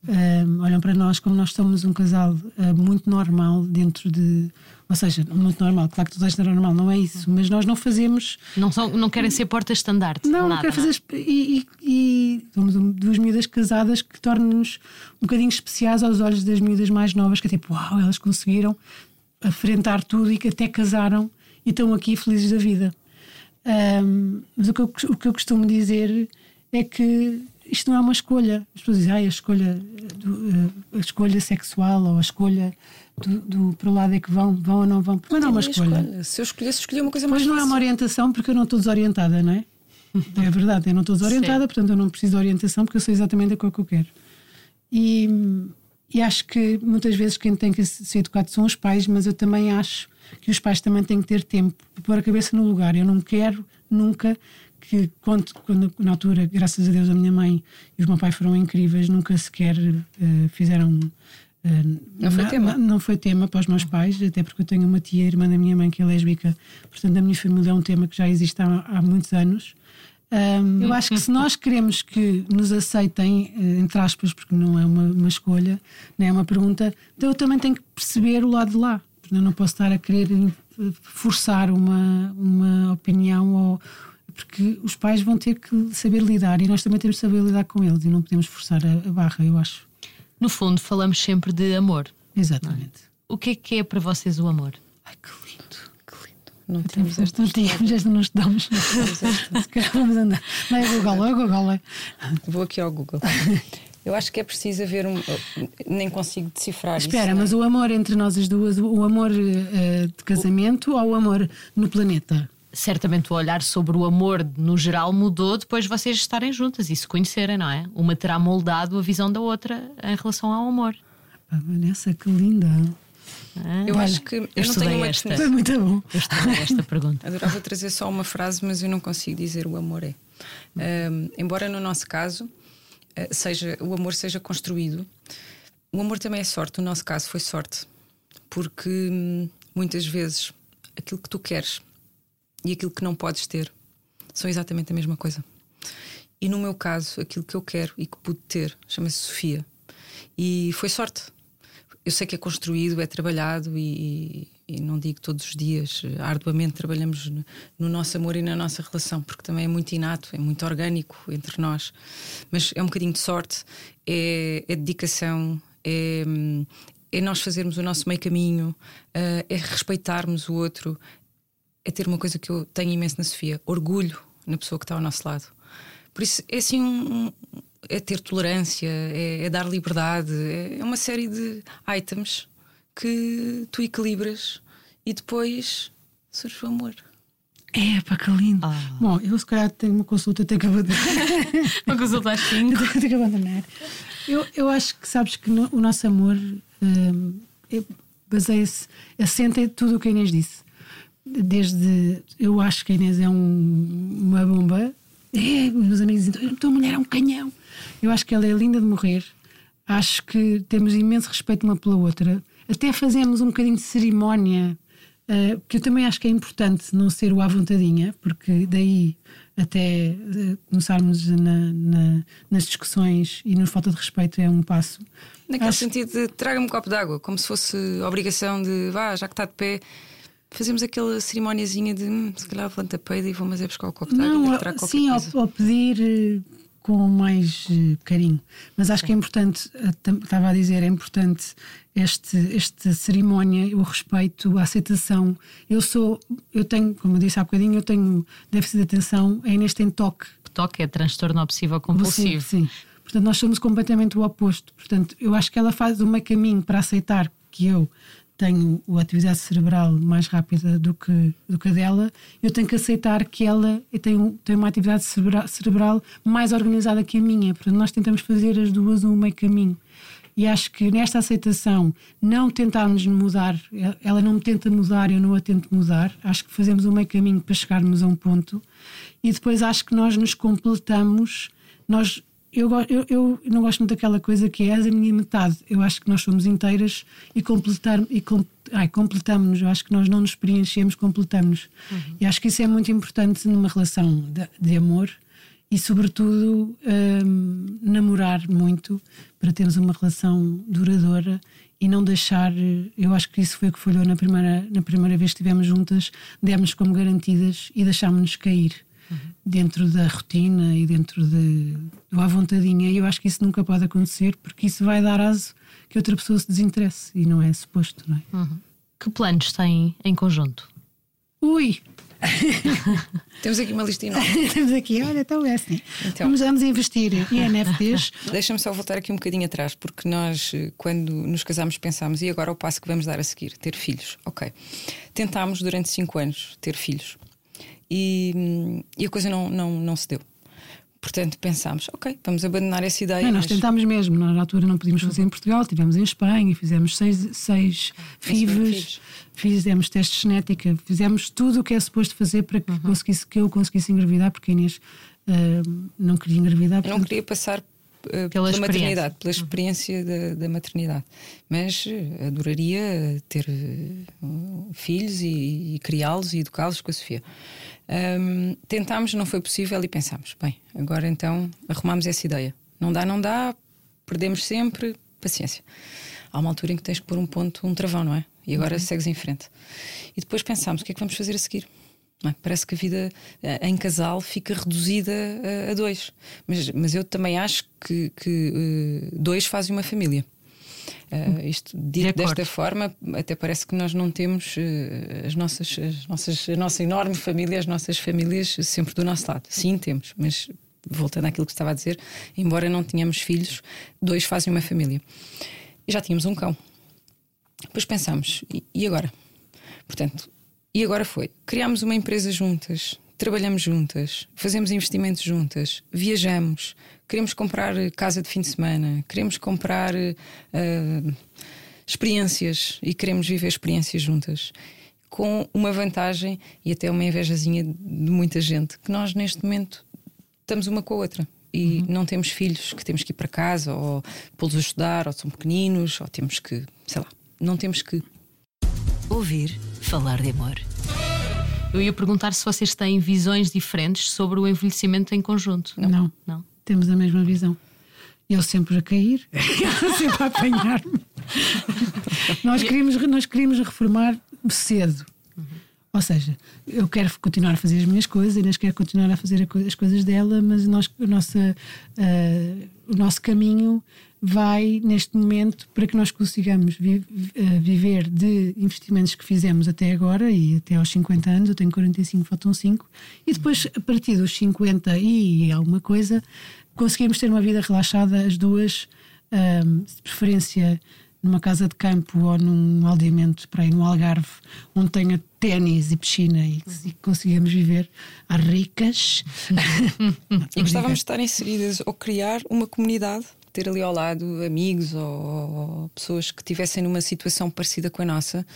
Um, olham para nós como nós somos um casal uh, muito normal dentro de. Ou seja, muito normal, claro que tudo isto é normal, não é isso, mas nós não fazemos Não, são, não querem ser portas estandarte. não, nada, não quero fazer. esp- E, e, e somos um- duas miúdas casadas que tornam-nos um bocadinho especiais aos olhos das miúdas mais novas, que é tipo, uau, elas conseguiram afrentar tudo e que até casaram e estão aqui felizes da vida. Ahm, mas o que, eu, o que eu costumo dizer é que isto não é uma escolha. As pessoas dizem, ah, a escolha, do- eh, a escolha sexual ou a escolha do, do para o lado é que vão, vão ou não vão. Porque não é uma Minha escolha. Se eu escolhesse, escolhi uma coisa mais Pois não é uma fácil. orientação porque eu não estou desorientada, não é? É verdade, eu não estou desorientada, Sim. portanto eu não preciso de orientação porque eu sei exatamente aquilo que eu quero. E, e acho que muitas vezes quem tem que ser educado são os pais, mas eu também acho que os pais também têm que ter tempo para pôr a cabeça no lugar. Eu não quero nunca que, quando, quando na altura, graças a Deus, a minha mãe e o meu pai foram incríveis, nunca sequer eh, fizeram. eh, Não foi na- tema. não foi tema para os meus pais, até porque eu tenho uma tia, irmã da minha mãe, que é lésbica, portanto, a minha família é um tema que já existe há, há muitos anos. Ahm, eu acho que se nós queremos que nos aceitem, eh, entre aspas, porque não é uma, uma escolha, não é uma pergunta, então eu também tenho que perceber o lado de lá. Eu não posso estar a querer forçar uma, uma opinião ou. Porque os pais vão ter que saber lidar e nós também temos que saber lidar com eles e não podemos forçar a, a barra, eu acho. No fundo, falamos sempre de amor. Exatamente. O que é que é para vocês o amor? Ai, que lindo. Que lindo. Não temos esta. Não tínhamos, esta não estudamos. Vamos andar. Não é Google, é Google. É. Vou aqui ao Google. Eu acho que é preciso haver um. Nem consigo decifrar Espera, isso. é? mas o amor entre nós as duas, o o amor eh, de casamento ou o amor no planeta? Certamente o olhar sobre o amor no geral mudou depois de vocês estarem juntas e se conhecerem, não é? Uma terá moldado a visão da outra em relação ao amor. Pá, Vanessa, que linda. Ah, Eu acho que. Eu, não estudei tenho uma esta. definição. Foi muito bom. Eu estudei esta pergunta. Adorava trazer só uma frase, mas eu não consigo dizer o amor é. Ahm, embora no nosso caso eh, seja o amor seja construído, o amor também é sorte. No nosso caso foi sorte, porque hum, muitas vezes aquilo que tu queres e aquilo que não podes ter são exatamente a mesma coisa. E no meu caso, aquilo que eu quero e que pude ter chama-se Sofia. E foi sorte. Eu sei que é construído, é trabalhado e, e não digo todos os dias, arduamente trabalhamos no, no, nosso amor e na nossa relação, porque também é muito inato, é muito orgânico entre nós. Mas é um bocadinho de sorte, é, é dedicação, é, é nós fazermos o nosso meio caminho, uh, é respeitarmos o outro, é ter uma coisa que eu tenho imenso na Sofia: orgulho na pessoa que está ao nosso lado. Por isso, é assim um, é ter tolerância, é, é dar liberdade, é, é uma série de items que tu equilibras e depois surge o amor. É, pá, que lindo. Ah. Bom, eu se calhar tenho uma consulta, tenho que abandonar. uma consulta às 5. tenho que abandonar. Eu, eu acho que sabes que no, o nosso amor um, baseia-se, assenta em tudo o que a Inês disse. Desde. Eu acho que a Inês é um, uma bomba. É, os meus amigos dizem: a tua mulher é um canhão. Eu acho que ela é linda de morrer. Acho que temos imenso respeito uma pela outra. Até fazemos um bocadinho de cerimónia, uh, que eu também acho que é importante não ser o à vontadinha, porque daí até uh, começarmos na, na, nas discussões e na falta de respeito é um passo. Naquele acho... sentido de traga-me um copo de água, como se fosse obrigação de vá, já que está de pé, fazemos aquela cerimóniazinha de hum, se calhar levanta a peida e vou mas é buscar o copo de água. Não, sim, ao, ao, pedir eh, com mais uh, carinho. Mas acho que é importante, uh, estava a dizer, é importante este, esta cerimónia, o respeito, a aceitação. Eu sou, eu tenho, como eu disse há bocadinho, eu tenho déficit de atenção, é neste em toque. Toque é transtorno obsessivo compulsivo. Sim, sim. Portanto, nós somos completamente o oposto. Portanto, eu acho que ela faz o meio caminho para aceitar que eu tenho a atividade cerebral mais rápida do que, do que a dela, eu tenho que aceitar que ela tem, tem uma atividade cerebral, cerebral mais organizada que a minha. Portanto, nós tentamos fazer as duas no meio caminho. E acho que nesta aceitação, não tentarmos mudar, ela não me tenta mudar, eu não a tento mudar, acho que fazemos um meio caminho para chegarmos a um ponto. E depois acho que nós nos completamos, nós eu, eu, eu, não gosto muito daquela coisa que é a minha metade. Eu acho que nós somos inteiras e, completar, e com, completamos-nos. Eu acho que nós não nos preenchemos, completamos-nos. Uhum. E acho que isso é muito importante numa relação de, de amor e, sobretudo, um, namorar muito para termos uma relação duradoura e não deixar. Eu acho que isso foi o que falhou na primeira, na primeira vez que estivemos juntas, demos como garantidas e deixámos-nos cair dentro da rotina e dentro de, do à vontadinha. E eu acho que isso nunca pode acontecer porque isso vai dar aso que outra pessoa se desinteresse e não é suposto, não é? Uhum. Que planos têm em conjunto? Ui! Temos aqui uma lista enorme. Temos aqui, olha, então é assim. Então, vamos, vamos investir em NFTs. Deixa-me só voltar aqui um bocadinho atrás, porque nós, quando nos casámos, pensámos, e agora o passo que vamos dar a seguir? Ter filhos. Ok. Tentámos durante cinco anos ter filhos e, e a coisa não, não, não se deu. Portanto, pensámos, ok, vamos abandonar essa ideia. Não, nós mas... tentámos mesmo, nós na altura não podíamos fazer em Portugal, tivemos em Espanha, fizemos seis, seis FIVs, fizemos testes de genética, fizemos tudo o que é suposto fazer para que, uhum. conseguisse, que eu conseguisse engravidar, porque a Inês uh, não queria engravidar. Portanto... Não queria passar uh, pela, pela maternidade, pela uhum. experiência da, da, maternidade. Mas uh, adoraria ter filhos e, e criá-los e educá-los com a Sofia. Um, tentámos, não foi possível e pensámos: bem, agora então arrumamos essa ideia. Não dá, não dá, perdemos sempre, paciência. Há uma altura em que tens que pôr um ponto, um travão, não é? E agora uhum. segues em frente. E depois pensámos: o que é que vamos fazer a seguir? É? Parece que a vida eh, em casal fica reduzida a, a dois. Mas, mas eu também acho que, que uh, dois fazem uma família. Uh, isto dito de desta forma, até parece que nós não temos uh, as, nossas, as nossas, a nossa enorme família, as nossas famílias sempre do nosso lado. Sim, temos, mas voltando àquilo que estava a dizer, embora não tenhamos filhos, dois fazem uma família. E já tínhamos um cão. Depois pensámos, e, e agora? Portanto, e agora foi. Criámos uma empresa juntas, trabalhamos juntas, fazemos investimentos juntas, viajamos, queremos comprar casa de fim de semana, queremos comprar uh, experiências e queremos viver experiências juntas. Com uma vantagem e até uma invejazinha de muita gente, que nós neste momento estamos uma com a outra e uhum. não temos filhos que temos que ir para casa ou pô-los a estudar, ou são pequeninos, ou temos que, sei lá, não temos que. Ouvir falar de amor. Eu ia perguntar se vocês têm visões diferentes sobre o envelhecimento em conjunto. Não. Não. Temos a mesma visão. Eu sempre a cair, ela sempre a apanhar-me. nós, queríamos, nós queríamos reformar cedo. Ou seja, eu quero continuar a fazer as minhas coisas, Inês quer continuar a fazer as coisas dela, mas nós, a nossa, ah, o nosso caminho vai neste momento para que nós consigamos vi- ah, viver de investimentos que fizemos até agora e até aos 50 anos, eu tenho 45, faltam 5, e depois a partir dos 50 e alguma coisa, conseguirmos ter uma vida relaxada, as duas, ah, de preferência numa casa de campo ou num aldeamento para ir no Algarve, onde tenha ténis e piscina e, e consigamos viver às ricas. E gostávamos de estar inseridas ou criar uma comunidade, ter ali ao lado amigos ou, ou pessoas que estivessem numa situação parecida com a nossa,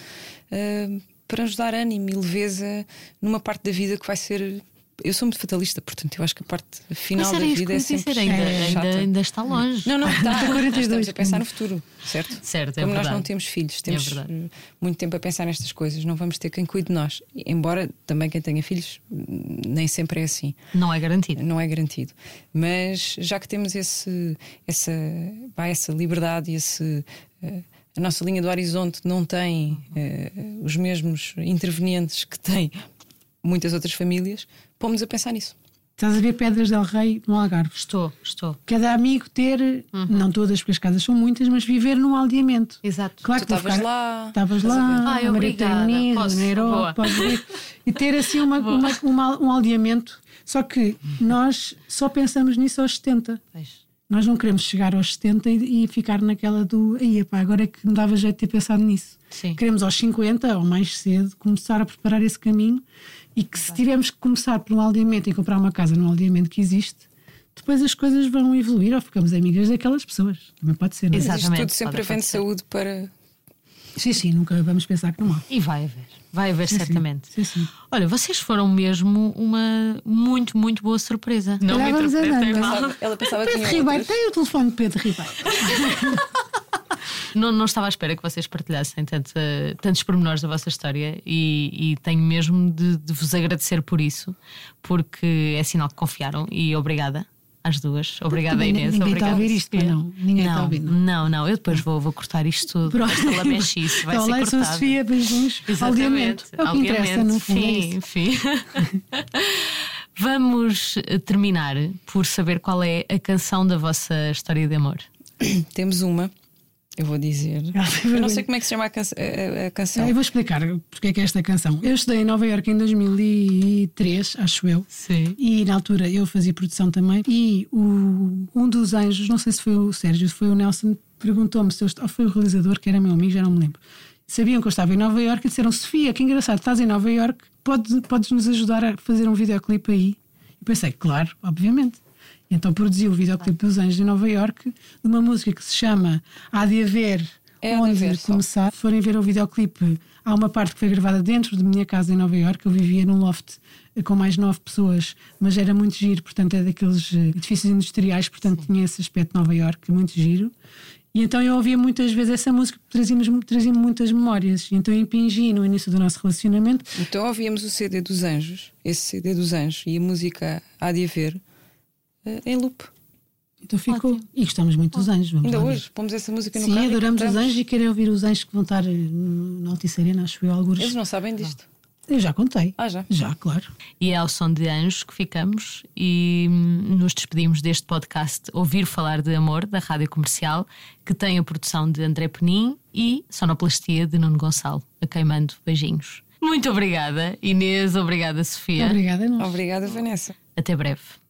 eh, para nos dar ânimo e leveza numa parte da vida que vai ser. Eu sou muito fatalista, portanto, eu acho que a parte final da vida é sempre dizer, ainda, é, ainda, ainda está longe. Não, não, está. 42 Estamos a pensar no futuro, certo? Certo, é Como nós verdade. não temos filhos, temos verdade. eh, muito tempo a pensar nestas coisas, não vamos ter quem cuide de nós. Embora também quem tenha filhos, hum, nem sempre é assim Não é garantido. não é garantido. Mas já que temos esse, essa, essa liberdade e esse, eh, a nossa linha do horizonte não tem eh, os mesmos intervenientes que têm muitas outras famílias, pomos a pensar nisso. Estás a ver Pedras del Rei no Algarve. Estou, estou. Cada amigo ter, não todas, porque as casas são muitas, mas viver num aldeamento. Exato. Claro Tu estavas lá, Estavas lá, Ai, a Maria obrigada. Teresa, Posso? na Europa. E ter assim uma, uma, uma- um aldeamento. Só que nós só pensamos nisso aos 70. Pois. Nós não queremos chegar aos 70 e, e ficar naquela do. Aí, epá, agora é que me dava jeito de ter pensado nisso. Sim. Queremos aos 50 ou mais cedo começar a preparar esse caminho e que se tivermos que começar por um aldeamento e comprar uma casa num aldeamento que existe, depois as coisas vão evoluir ou ficamos amigas daquelas pessoas. Também pode ser, não é? Exato. Mas isto Exatamente, tudo sempre pode havendo acontecer. saúde para. Sim, sim, nunca vamos pensar que não há. E vai haver. Vai haver, Sim, certamente. Sim, sim. Olha, vocês foram mesmo uma muito, muito boa surpresa. Não Calhar vamos interpretem mal. Pensava- ela pensava que Pedro tinha Ribeiro, outras. tem o telefone de Pedro Ribeiro. Não, não estava à espera que vocês partilhassem tanto, tantos pormenores da vossa história e, e tenho mesmo de, de vos agradecer por isso, porque é sinal que confiaram e obrigada às duas. Obrigada, Também Inês. ninguém está a obrigada, ouvir isto, Sofia. não? Ninguém está a não, ouvir, não? Não, não, eu depois vou, vou cortar isto tudo. Pronto. Esta lamechice vai ser Olá, eu sou a cortada. Sofia, beijinhos. Aldeamento. É o que interessa, no fundo. é Sim, isso. enfim. Vamos eh, terminar por saber qual é a canção da vossa história de amor. Temos uma, eu vou dizer. Ah, Eu não sei como é que se chama a, canção- a- a canção. Eu vou explicar porque é que é esta canção. Eu estudei em Nova Iorque em 2003, acho eu. Sim. E na altura eu fazia produção também. E o, um dos anjos, não sei se foi o Sérgio, se foi o Nelson, perguntou-me se eu ou foi o realizador, que era meu amigo, já não me lembro. Sabiam que eu estava em Nova Iorque e disseram: Sofia, que engraçado, estás em Nova Iorque, podes, podes nos ajudar a fazer um videoclipe aí? E pensei: claro, obviamente. Então produzi o videoclipe dos Anjos em Nova Iorque, de uma música que se chama Há de Haver. É de onde Haver começar. Se forem ver o videoclipe, há uma parte que foi gravada dentro de minha casa em Nova Iorque. Eu vivia num loft eh, com mais nove pessoas, mas era muito giro, portanto, é daqueles eh, edifícios industriais, portanto, tinha esse aspecto de Nova Iorque, muito giro. E então eu ouvia muitas vezes essa música, trazia-me trazia muitas memórias. Então eu impingi no início do nosso relacionamento. Então ouvíamos o CD dos Anjos, esse CD dos Anjos e a música Há de Haver em loop. Então ficou. E gostamos muito dos anjos. Vamos Ainda hoje pomos essa música no Sim, carro e adoramos os anjos e querem ouvir os anjos que vão estar eh, no Altice Arena, acho eu, alguns. Eles não sabem disto. Eu já contei. Ah, já? Já, claro. E é ao som de anjos que ficamos e hum, nos despedimos deste podcast Ouvir Falar de Amor, da Rádio Comercial, que tem a produção de André Penin e sonoplastia de Nuno Gonçalo. A queimando beijinhos. Muito obrigada, Inês. Obrigada, Sofia. Obrigada nós. Obrigada, Vanessa. Até breve.